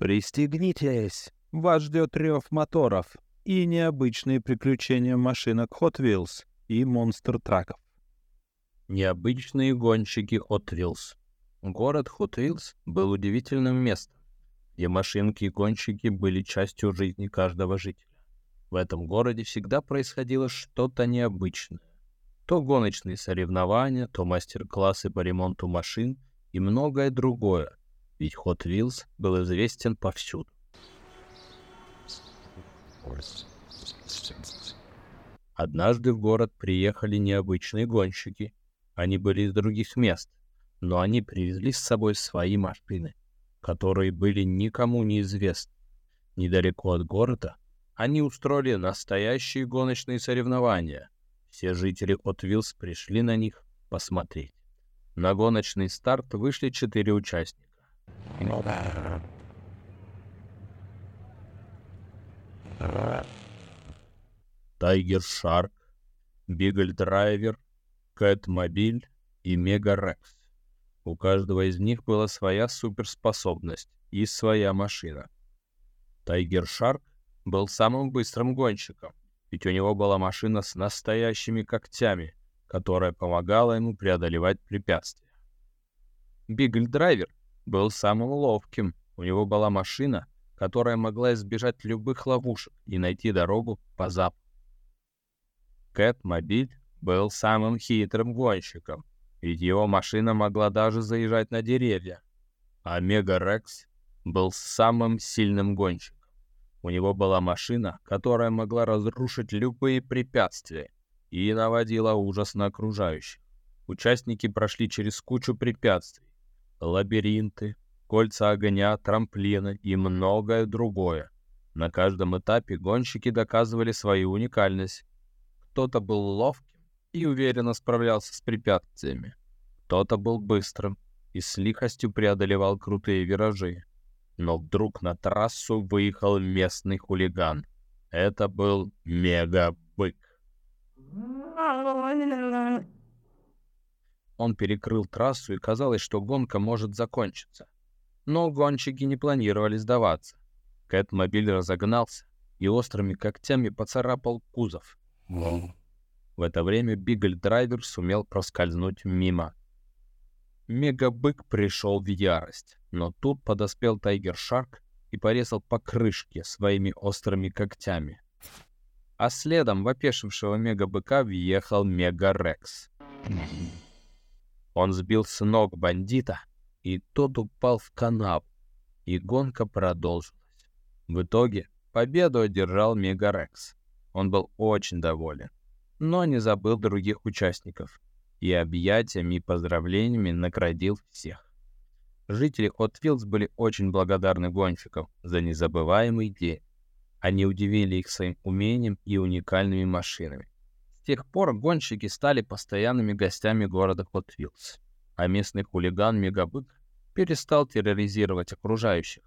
Пристегнитесь! Вас ждет рев моторов и необычные приключения машинок Hot Wheels и монстр-траков. Необычные гонщики Hot Wheels. Город Hot Wheels был удивительным местом, где машинки и гонщики были частью жизни каждого жителя. В этом городе всегда происходило что-то необычное. То гоночные соревнования, то мастер-классы по ремонту машин и многое другое, ведь Hot Wheels был известен повсюду. Однажды в город приехали необычные гонщики. Они были из других мест, но они привезли с собой свои машины, которые были никому неизвестны. Недалеко от города они устроили настоящие гоночные соревнования. Все жители от Вилс пришли на них посмотреть. На гоночный старт вышли четыре участника. Тайгер Шарк, Бигль Драйвер, Кэт Мобиль и Мега Рекс. У каждого из них была своя суперспособность и своя машина. Тайгер Шарк был самым быстрым гонщиком, ведь у него была машина с настоящими когтями, которая помогала ему преодолевать препятствия. Бигль Драйвер был самым ловким, у него была машина, которая могла избежать любых ловушек и найти дорогу по западу. Кэт-мобиль был самым хитрым гонщиком, ведь его машина могла даже заезжать на деревья. А Мега-Рекс был самым сильным гонщиком. У него была машина, которая могла разрушить любые препятствия и наводила ужас на окружающих. Участники прошли через кучу препятствий, лабиринты, кольца огня, трамплины и многое другое. На каждом этапе гонщики доказывали свою уникальность. Кто-то был ловким и уверенно справлялся с препятствиями. Кто-то был быстрым и с лихостью преодолевал крутые виражи. Но вдруг на трассу выехал местный хулиган. Это был Мега-бык. Он перекрыл трассу, и казалось, что гонка может закончиться. Но гонщики не планировали сдаваться. Кэт-мобиль разогнался и острыми когтями поцарапал кузов. В это время Бигль-драйвер сумел проскользнуть мимо. Мегабык пришел в ярость, но тут подоспел Тайгер Шарк и порезал по крышке своими острыми когтями. А следом в опешившего Мегабыка въехал Мега-Рекс. Он сбил с ног бандита и тот упал в канаву, и гонка продолжилась. В итоге победу одержал Мегарекс. Он был очень доволен, но не забыл других участников и объятиями и поздравлениями наградил всех. Жители Wheels были очень благодарны гонщикам за незабываемый день. Они удивили их своим умением и уникальными машинами. С тех пор гонщики стали постоянными гостями города Wheels а местный хулиган Мегабык перестал терроризировать окружающих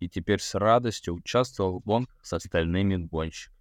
и теперь с радостью участвовал в гонках с остальными гонщиками.